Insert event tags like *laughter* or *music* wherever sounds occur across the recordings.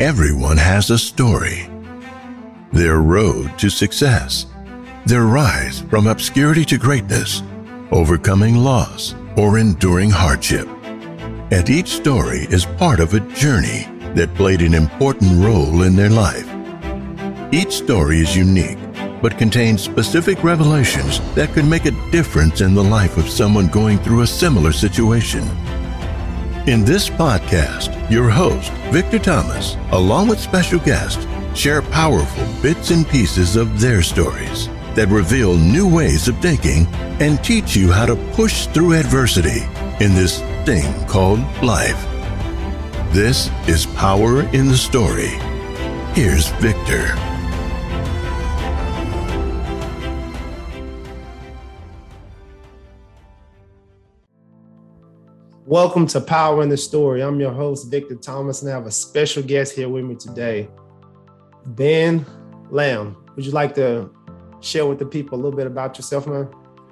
Everyone has a story. Their road to success, their rise from obscurity to greatness, overcoming loss, or enduring hardship. And each story is part of a journey that played an important role in their life. Each story is unique, but contains specific revelations that could make a difference in the life of someone going through a similar situation. In this podcast, your host, Victor Thomas, along with special guests, share powerful bits and pieces of their stories that reveal new ways of thinking and teach you how to push through adversity in this thing called life. This is Power in the Story. Here's Victor. Welcome to Power in the Story. I'm your host, Victor Thomas, and I have a special guest here with me today, Ben Lamb. Would you like to share with the people a little bit about yourself, man?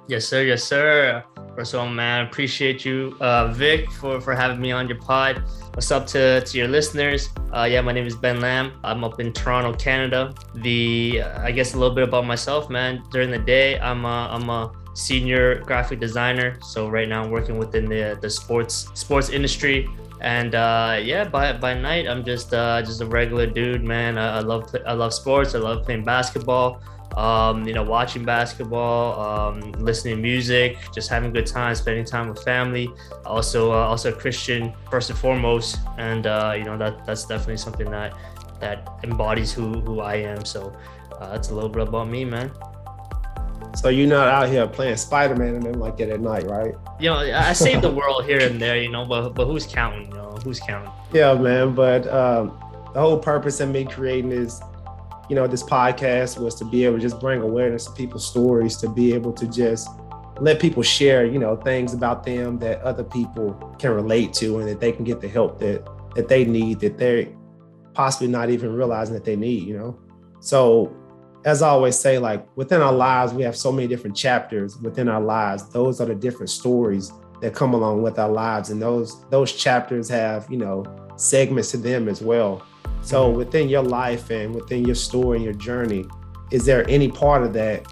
Yes, sir. Yes, sir. First of all, man, appreciate you, uh, Vic, for, for having me on your pod. What's up to, to your listeners? Uh, yeah, my name is Ben Lamb. I'm up in Toronto, Canada. The I guess a little bit about myself, man. During the day, I'm a, I'm a senior graphic designer. So right now I'm working within the the sports sports industry. And uh, yeah, by by night I'm just uh, just a regular dude, man. I, I love I love sports. I love playing basketball. Um, you know, watching basketball, um, listening to music, just having a good time, spending time with family. Also, uh, also a Christian first and foremost, and uh, you know that that's definitely something that that embodies who who I am. So uh, that's a little bit about me, man. So you're not out here playing Spider Man and then like it at night, right? You know, I save the *laughs* world here and there, you know, but but who's counting? You know, who's counting? Yeah, man. But um, the whole purpose of me creating this, you know, this podcast was to be able to just bring awareness to people's stories, to be able to just let people share, you know, things about them that other people can relate to and that they can get the help that that they need that they're possibly not even realizing that they need, you know. So as I always say, like within our lives, we have so many different chapters within our lives. Those are the different stories that come along with our lives. And those those chapters have, you know, segments to them as well. So mm-hmm. within your life and within your story and your journey, is there any part of that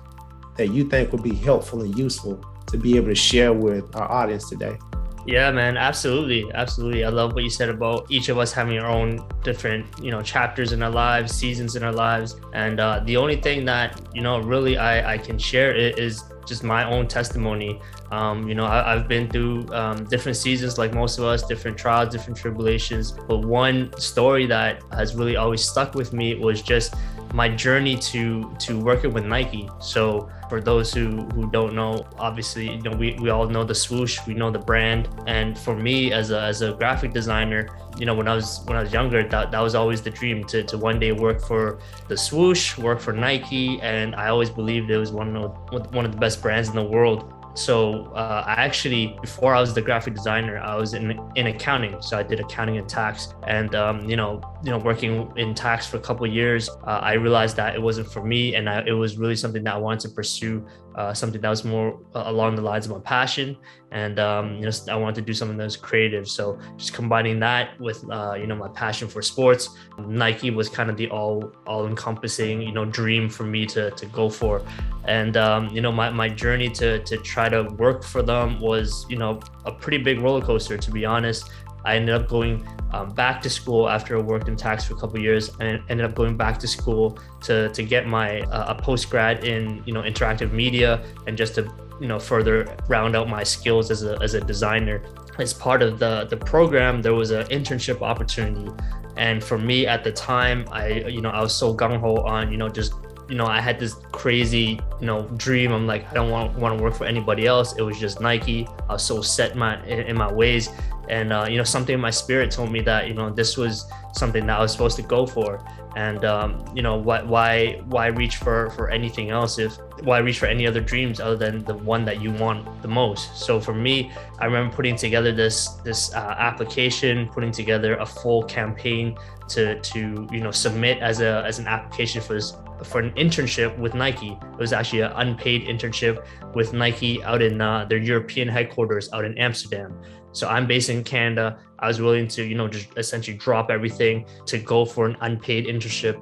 that you think would be helpful and useful to be able to share with our audience today? Yeah, man, absolutely, absolutely. I love what you said about each of us having our own different, you know, chapters in our lives, seasons in our lives, and uh, the only thing that you know really I, I can share is just my own testimony. Um, you know, I, have been through um, different seasons, like most of us, different trials, different tribulations. But one story that has really always stuck with me was just my journey to to working with Nike. So for those who who don't know, obviously, you know, we, we all know the swoosh, we know the brand. And for me as a as a graphic designer, you know, when I was when I was younger, that, that was always the dream to, to one day work for the swoosh, work for Nike. And I always believed it was one of one of the best brands in the world. So uh, I actually, before I was the graphic designer, I was in in accounting. So I did accounting and tax, and um, you know, you know, working in tax for a couple years, uh, I realized that it wasn't for me, and I, it was really something that I wanted to pursue, uh, something that was more uh, along the lines of my passion, and um, you know, I wanted to do something that was creative. So just combining that with uh, you know my passion for sports, Nike was kind of the all all encompassing you know dream for me to to go for, and um, you know my my journey to to try to work for them was you know a pretty big roller coaster to be honest. I ended up going um, back to school after I worked in tax for a couple years, and ended up going back to school to to get my uh, a post grad in you know interactive media and just to you know further round out my skills as a as a designer. As part of the the program, there was an internship opportunity, and for me at the time, I you know I was so gung ho on you know just you know, I had this crazy, you know, dream. I'm like, I don't want want to work for anybody else. It was just Nike. I was so set my in, in my ways, and uh, you know something in my spirit told me that you know this was something that I was supposed to go for. And um, you know why why why reach for for anything else if why reach for any other dreams other than the one that you want the most? So for me I remember putting together this this uh, application putting together a full campaign to to you know submit as a as an application for this for an internship with Nike. It was actually an unpaid internship with Nike out in uh, their European headquarters out in Amsterdam So I'm based in Canada. I was willing to, you know, just essentially drop everything to go for an unpaid internship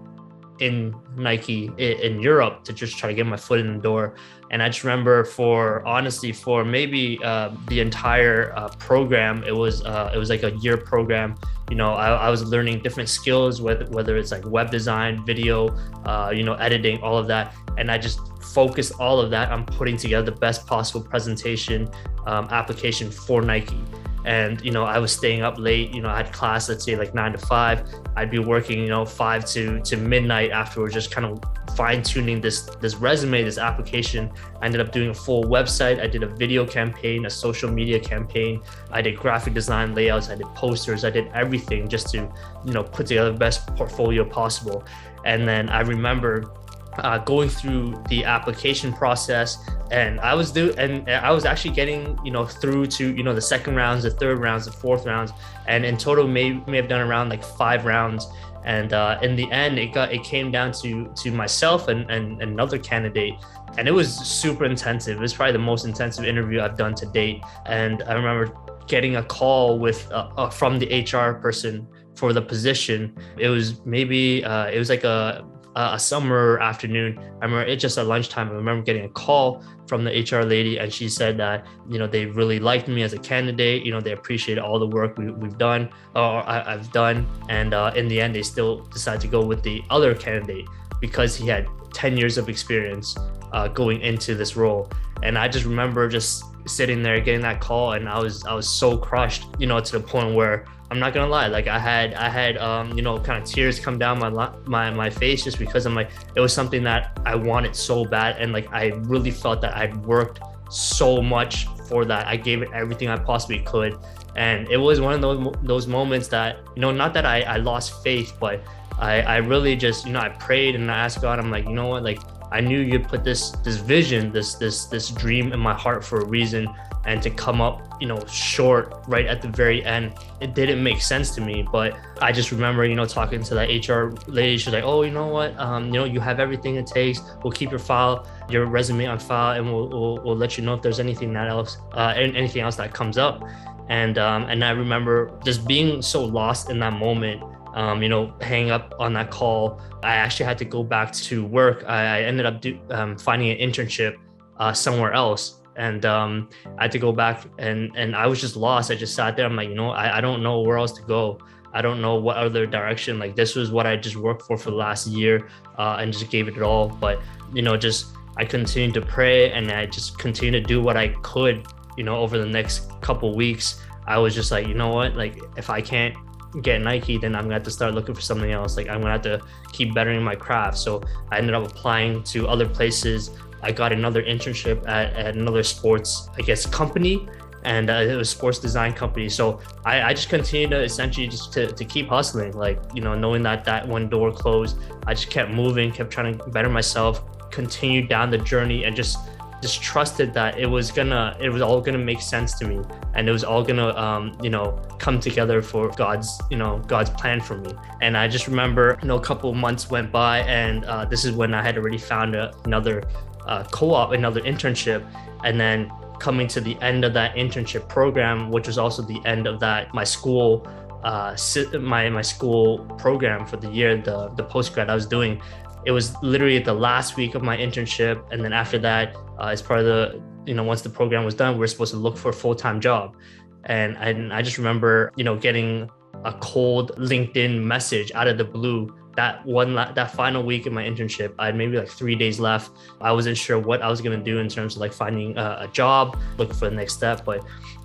in Nike in Europe to just try to get my foot in the door. And I just remember for honestly for maybe uh, the entire uh, program, it was uh, it was like a year program. You know, I, I, was learning different skills, whether whether it's like web design, video, uh, you know, editing, all of that. And I just focused all of that on putting together the best possible presentation um, application for Nike and you know i was staying up late you know i had class let's say like nine to five. I'd be working you know five to to midnight afterwards just kind of fine tuning this this resume this application. I ended up doing a full website. I did a video campaign a social media campaign. I did graphic design layouts. I did posters. I did everything just to you know put together the best portfolio possible. And then i remember uh, going through the application process and i was do and i was actually getting you know through to you know the second rounds the third rounds the fourth rounds and in total may may have done around like five rounds and uh, in the end it got it came down to to myself and, and another candidate and it was super intensive. It was probably the most intensive interview i've done to date and i remember getting a call with uh, uh, from the hr person for the position. It was maybe uh, it was like a uh, a summer afternoon. I remember it just at lunchtime. I remember getting a call from the HR lady, and she said that you know they really liked me as a candidate. You know they appreciate all the work we, have done or I, have done, and uh, in the end they still decided to go with the other candidate because he had 10 years of experience uh, going into this role. And I just remember just sitting there getting that call, and I was I was so crushed, you know, to the point where I'm not gonna lie. Like I had, I had, um, you know, kind of tears come down my my my face just because I'm like, it was something that I wanted so bad, and like I really felt that I'd worked so much for that. I gave it everything I possibly could, and it was one of those those moments that you know, not that I I lost faith, but I I really just you know I prayed and I asked God. I'm like, you know what, like I knew you'd put this this vision, this this this dream in my heart for a reason and to come up, you know, short right at the very end, it didn't make sense to me. But I just remember, you know, talking to that HR lady. She's like, "Oh, you know what? Um, you know, you have everything it takes. We'll keep your file, your resume on file, and we'll we'll, we'll let you know if there's anything that else, uh, anything else that comes up." And um, and I remember just being so lost in that moment. Um, you know, hang up on that call. I actually had to go back to work. I, I ended up do, um, finding an internship uh, somewhere else and um, I had to go back and and I was just lost. I just sat there. I'm like, you know, I, I don't know where else to go. I don't know what other direction. Like this was what I just worked for for the last year, uh, and just gave it all. But you know, just I continued to pray and I just continued to do what I could. You know, over the next couple weeks, I was just like, you know what, like if I can't get Nike, then I'm gonna have to start looking for something else. Like I'm gonna have to keep bettering my craft. So I ended up applying to other places I got another internship at, at another sports, I guess, company and uh, it was sports design company. So I, I just continued to essentially just to, to keep hustling, like, you know, knowing that that one door closed, I just kept moving, kept trying to better myself, continued down the journey and just just trusted that it was gonna it was all gonna make sense to me and it was all gonna um, you know come together for god's you know god's plan for me and i just remember you know a couple months went by and uh, this is when i had already found a, another uh, co-op, another internship, and then coming to the end of that internship program, which was also the end of that my school uh, my my school program for the year, the the post grad I was doing. It was literally the last week of my internship, and then after that, uh, as part of the you know once the program was done, we are supposed to look for a full time job, and I, and I just remember you know getting a cold LinkedIn message out of the blue that one that final week of my internship i had maybe like three days left. I wasn't sure what i was going to do in terms of like finding a, a job looking for the next step but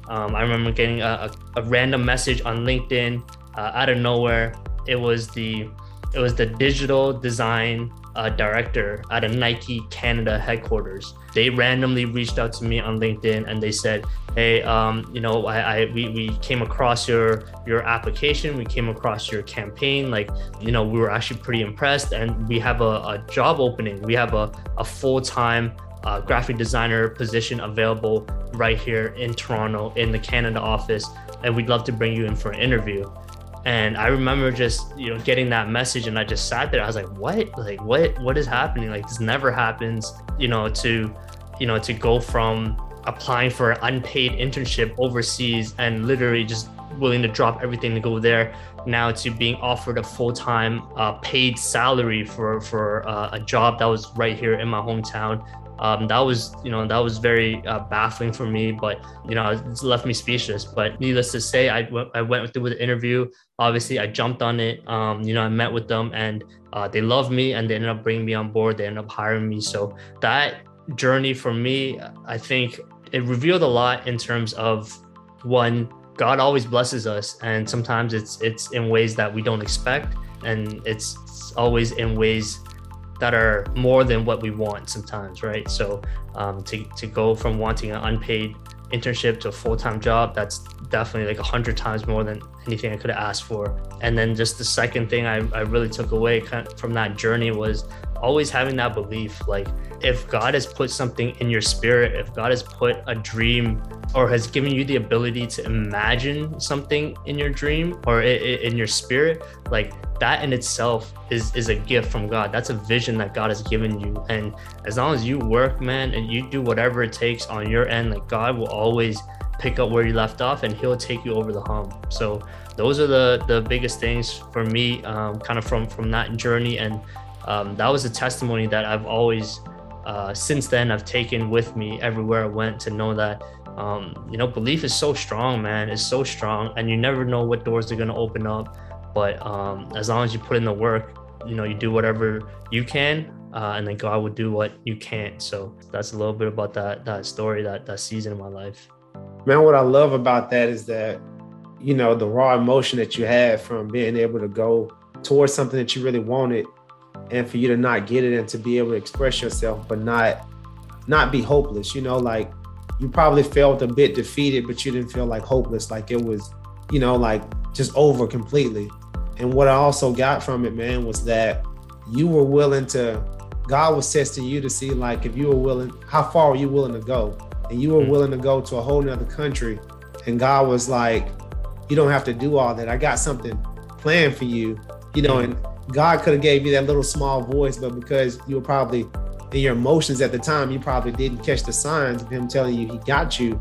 um, i remember getting a, a, a, random message on linkedin uh, out of nowhere. It was the it was the digital design uh, director at a Nike Canada headquarters. They randomly reached out to me on LinkedIn and they said, "Hey, um, you know, I, I we, we came across your your application, we came across your campaign. Like, you know, we were actually pretty impressed, and we have a, a job opening. We have a, a full time." Uh, graphic designer position available right here in Toronto in the Canada office, and we'd love to bring you in for an interview. And I remember just, you know, getting that message and I just sat there. I was like, what? Like, what, what is happening? Like, this never happens, you know, to, you know, to go from applying for an unpaid internship overseas and literally just willing to drop everything to go there now to being offered a full-time uh, paid salary for for uh, a job that was right here in my hometown um, that was you know that was very uh, baffling for me but you know it left me speechless. But needless to say I, w- I went through the interview. Obviously i jumped on it. Um, you know i met with them and uh, they loved me and they ended up bringing me on board. They ended up hiring me. So that journey for me i think it revealed a lot in terms of one god always blesses us and sometimes it's it's in ways that we don't expect and it's always in ways that are more than what we want sometimes, right? So um, to, to go from wanting an unpaid internship to a full-time job, that's definitely like a hundred times more than anything I could have asked for. And then just the second thing I, I really took away from that journey was always having that belief like if God has put something in your spirit, if God has put a dream or has given you the ability to imagine something in your dream or in your spirit, like that in itself is is a gift from God. That's a vision that God has given you. And as long as you work, man, and you do whatever it takes on your end, like God will always pick up where you left off and he'll take you over the hump. So those are the the biggest things for me, um, kind of from from that journey. And um, that was a testimony that I've always uh, since then I've taken with me everywhere I went to know that um, you know belief is so strong, man. It's so strong, and you never know what doors are gonna open up. But um, as long as you put in the work, you know, you do whatever you can, uh, and then God will do what you can't. So that's a little bit about that that story, that that season in my life. Man, what I love about that is that, you know, the raw emotion that you had from being able to go towards something that you really wanted, and for you to not get it and to be able to express yourself, but not not be hopeless. You know, like you probably felt a bit defeated, but you didn't feel like hopeless, like it was, you know, like just over completely. And what I also got from it, man, was that you were willing to, God was testing you to see like if you were willing, how far are you willing to go? And you were mm-hmm. willing to go to a whole nother country. And God was like, you don't have to do all that. I got something planned for you, you know, mm-hmm. and God could have gave you that little small voice, but because you were probably in your emotions at the time, you probably didn't catch the signs of him telling you he got you.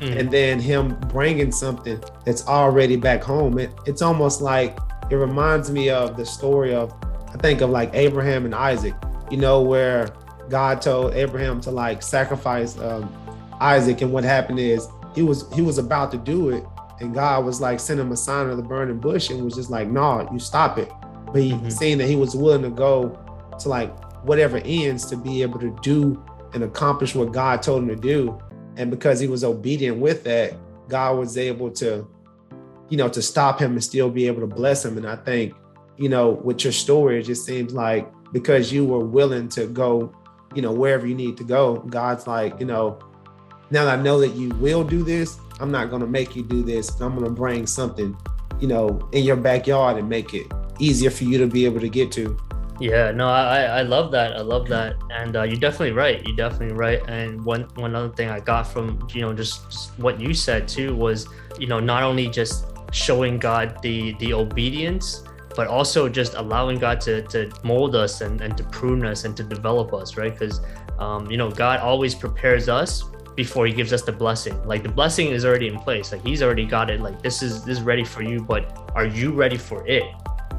Mm. And then him bringing something that's already back home. It, it's almost like it reminds me of the story of I think of like Abraham and Isaac, you know, where God told Abraham to like sacrifice um, Isaac, and what happened is he was he was about to do it, and God was like sending him a sign of the burning bush, and was just like, "No, nah, you stop it." But he mm-hmm. saying that he was willing to go to like whatever ends to be able to do and accomplish what God told him to do, and because he was obedient with that, God was able to you know, to stop him and still be able to bless him. And I think, you know, with your story, it just seems like because you were willing to go, you know, wherever you need to go, God's like, you know, now that I know that you will do this, I'm not going to make you do this. I'm going to bring something, you know, in your backyard and make it easier for you to be able to get to. Yeah, no, I I love that. I love that, and uh, you're definitely right. You're definitely right. And one one other thing I got from you know just, what you said too was you know not only just showing God the the obedience, but also just allowing God to to mold us and, and to prune us and to develop us, right? Because um, you know, God always prepares us before he gives us the blessing. Like the blessing is already in place. Like he's already got it. Like this is this is ready for you, but are you ready for it?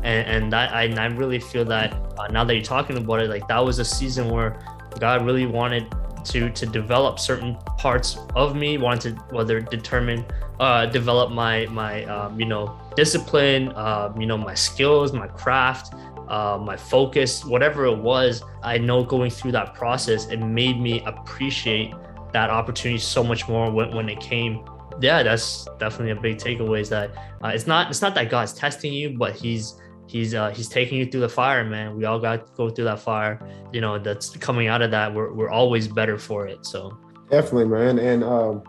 And and I, and I really feel that uh, now that you're talking about it, like that was a season where God really wanted to to develop certain parts of me, wanted to whether determine uh, develop my my um, you know discipline, uh, you know my skills, my craft, uh, my focus, whatever it was. I know going through that process, it made me appreciate that opportunity so much more when, when it came. Yeah, that's definitely a big takeaway. Is that uh, it's not it's not that God's testing you, but He's he's uh, he's taking you through the fire, man. We all got to go through that fire. You know, that's coming out of that. We're we're always better for it. So definitely, man. And um,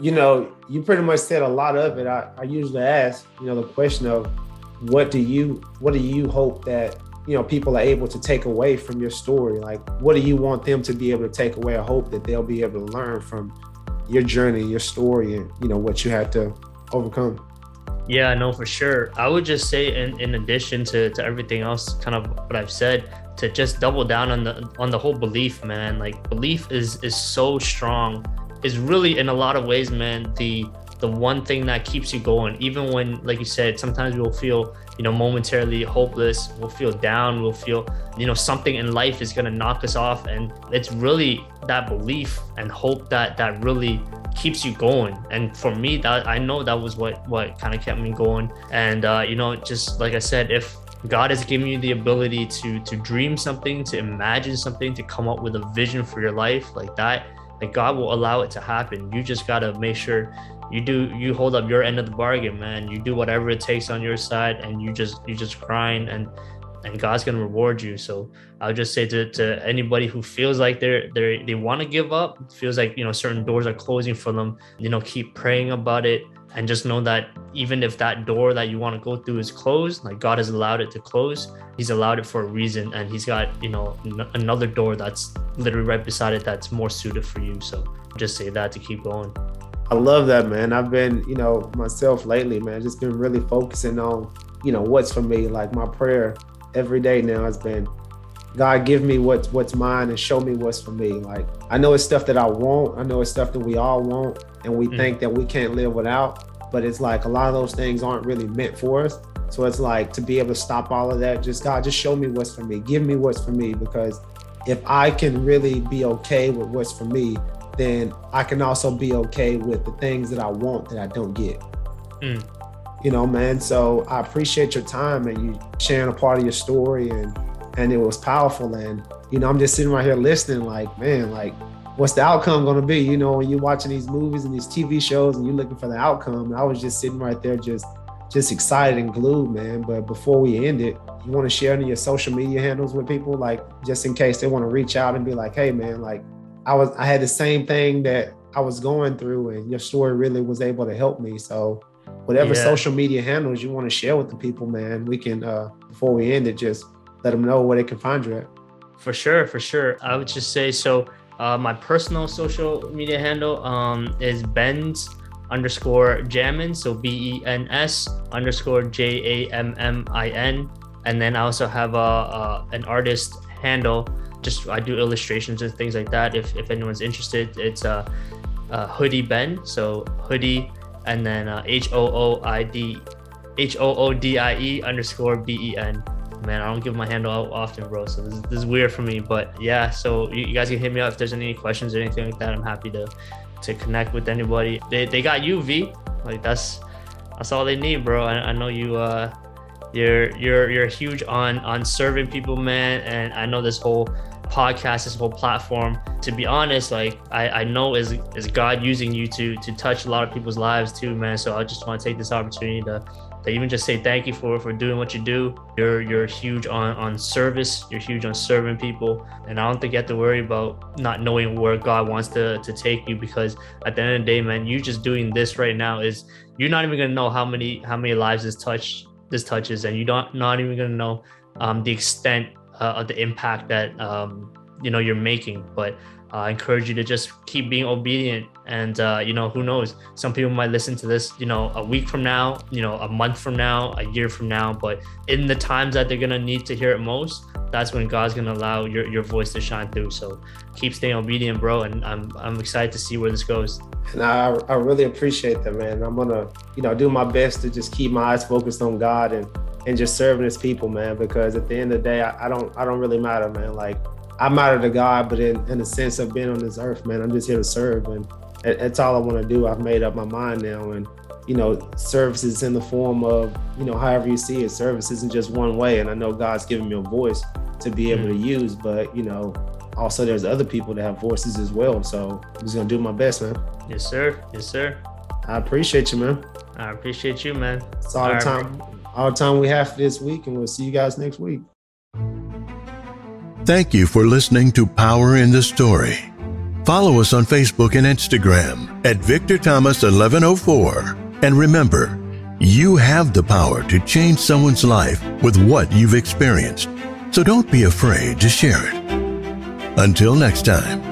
you know, you pretty much said a lot of it. I, I usually ask, you know, the question of what do you what do you hope that you know people are able to take away from your story? Like, what do you want them to be able to take away? I hope that they'll be able to learn from your journey, your story, and you know what you had to overcome. Yeah, no, for sure. I would just say, in, in addition to, to everything else, kind of what I've said, to just double down on the on the whole belief, man. Like belief is is so strong is really in a lot of ways, man, the the one thing that keeps you going even when like you said sometimes we'll feel you know momentarily hopeless we'll feel down we'll feel you know something in life is going to knock us off and it's really that belief and hope that that really keeps you going and for me that i know that was what what kind of kept me going and uh you know just like i said if God has given you the ability to to dream something, to imagine something, to come up with a vision for your life like that. Like God will allow it to happen. You just gotta make sure you do you hold up your end of the bargain man you do whatever it takes on your side and you just you just grind and and god's going to reward you so i'll just say to, to anybody who feels like they're they they want to give up feels like you know certain doors are closing for them you know keep praying about it and just know that even if that door that you want to go through is closed like god has allowed it to close he's allowed it for a reason and he's got you know n- another door that's literally right beside it that's more suited for you so just say that to keep going I love that, man. I've been, you know, myself lately, man, just been really focusing on, you know, what's for me. Like my prayer every day now has been, God, give me what's what's mine and show me what's for me. Like I know it's stuff that I want. I know it's stuff that we all want, and we mm think that we can't live without. But it's like a lot of those things aren't really meant for us. So it's like to be able to stop all of that. Just God, just show me what's for me. Give me what's for me because if I can really be okay with what's for me, then I can also be okay with the things that I want that I don't get. Mm. You know, man. So I appreciate your time and you sharing a part of your story and and it was powerful. And, you know, I'm just sitting right here listening, like, man, like, what's the outcome gonna be? You know, when you're watching these movies and these TV shows and you're looking for the outcome. And I was just sitting right there just just excited and glued, man. But before we end it, you want to share any of your social media handles with people, like just in case they want to reach out and be like, hey man, like I was I had the same thing that I was going through, and your story really was able to help me. So, whatever yeah. social media handles you want to share with the people, man, we can uh, before we end it, just let them know where they can find you at. For sure, for sure. I would just say so. Uh, my personal social media handle um, is Ben's underscore Jammin. So B E N S underscore J A M M I N. And then I also have a, a an artist handle just I do illustrations and things like that. If, if anyone's interested, it's uh, uh hoodie Ben. So hoodie and then uh, H O O I D H O O D I E underscore B E N. Man, I don't give my handle out often, bro. So this, this is weird for me. But yeah, so you, you guys can hit me up if there's any questions or anything like that. I'm happy to to connect with anybody. They, they got you, V. Like that's that's all they need, bro. I, I know you uh you're you're you're huge on on serving people, man. And I know this whole podcast, this whole platform. To be honest, like I, I know is is God using you to to touch a lot of people's lives too, man. So I just want to take this opportunity to to even just say thank you for for doing what you do. You're you're huge on on service. You're huge on serving people, and I don't think you have to worry about not knowing where God wants to to take you because at the end of the day, man, you just doing this right now is you're not even gonna know how many how many lives this touch this touches, and you don't not even gonna know um, the extent uh, of the impact that um, you know you're making. But uh, I encourage you to just keep being obedient, and uh, you know who knows, some people might listen to this, you know, a week from now, you know, a month from now, a year from now. But in the times that they're gonna need to hear it most, that's when God's gonna allow your, your voice to shine through. So keep staying obedient, bro, and I'm I'm excited to see where this goes. And I I really appreciate that, man. I'm gonna you know do my best to just keep my eyes focused on God and and just serving his people, man. Because at the end of the day, I, I don't I don't really matter, man. Like I matter to God, but in, in the sense of being on this earth, man, I'm just here to serve, and that's all I want to do. I've made up my mind now, and you know, services in the form of you know, however you see it, service isn't just one way. And I know God's given me a voice to be able to mm-hmm. use, but you know, also there's other people that have voices as well. So I'm just gonna do my best, man. Yes, sir. Yes, sir. I appreciate you, man. I appreciate you, man. It's all, all the time. Right all the time we have for this week, and we'll see you guys next week. Thank you for listening to Power in the Story. Follow us on Facebook and Instagram at Victor Thomas 1104. And remember, you have the power to change someone's life with what you've experienced. So don't be afraid to share it. Until next time.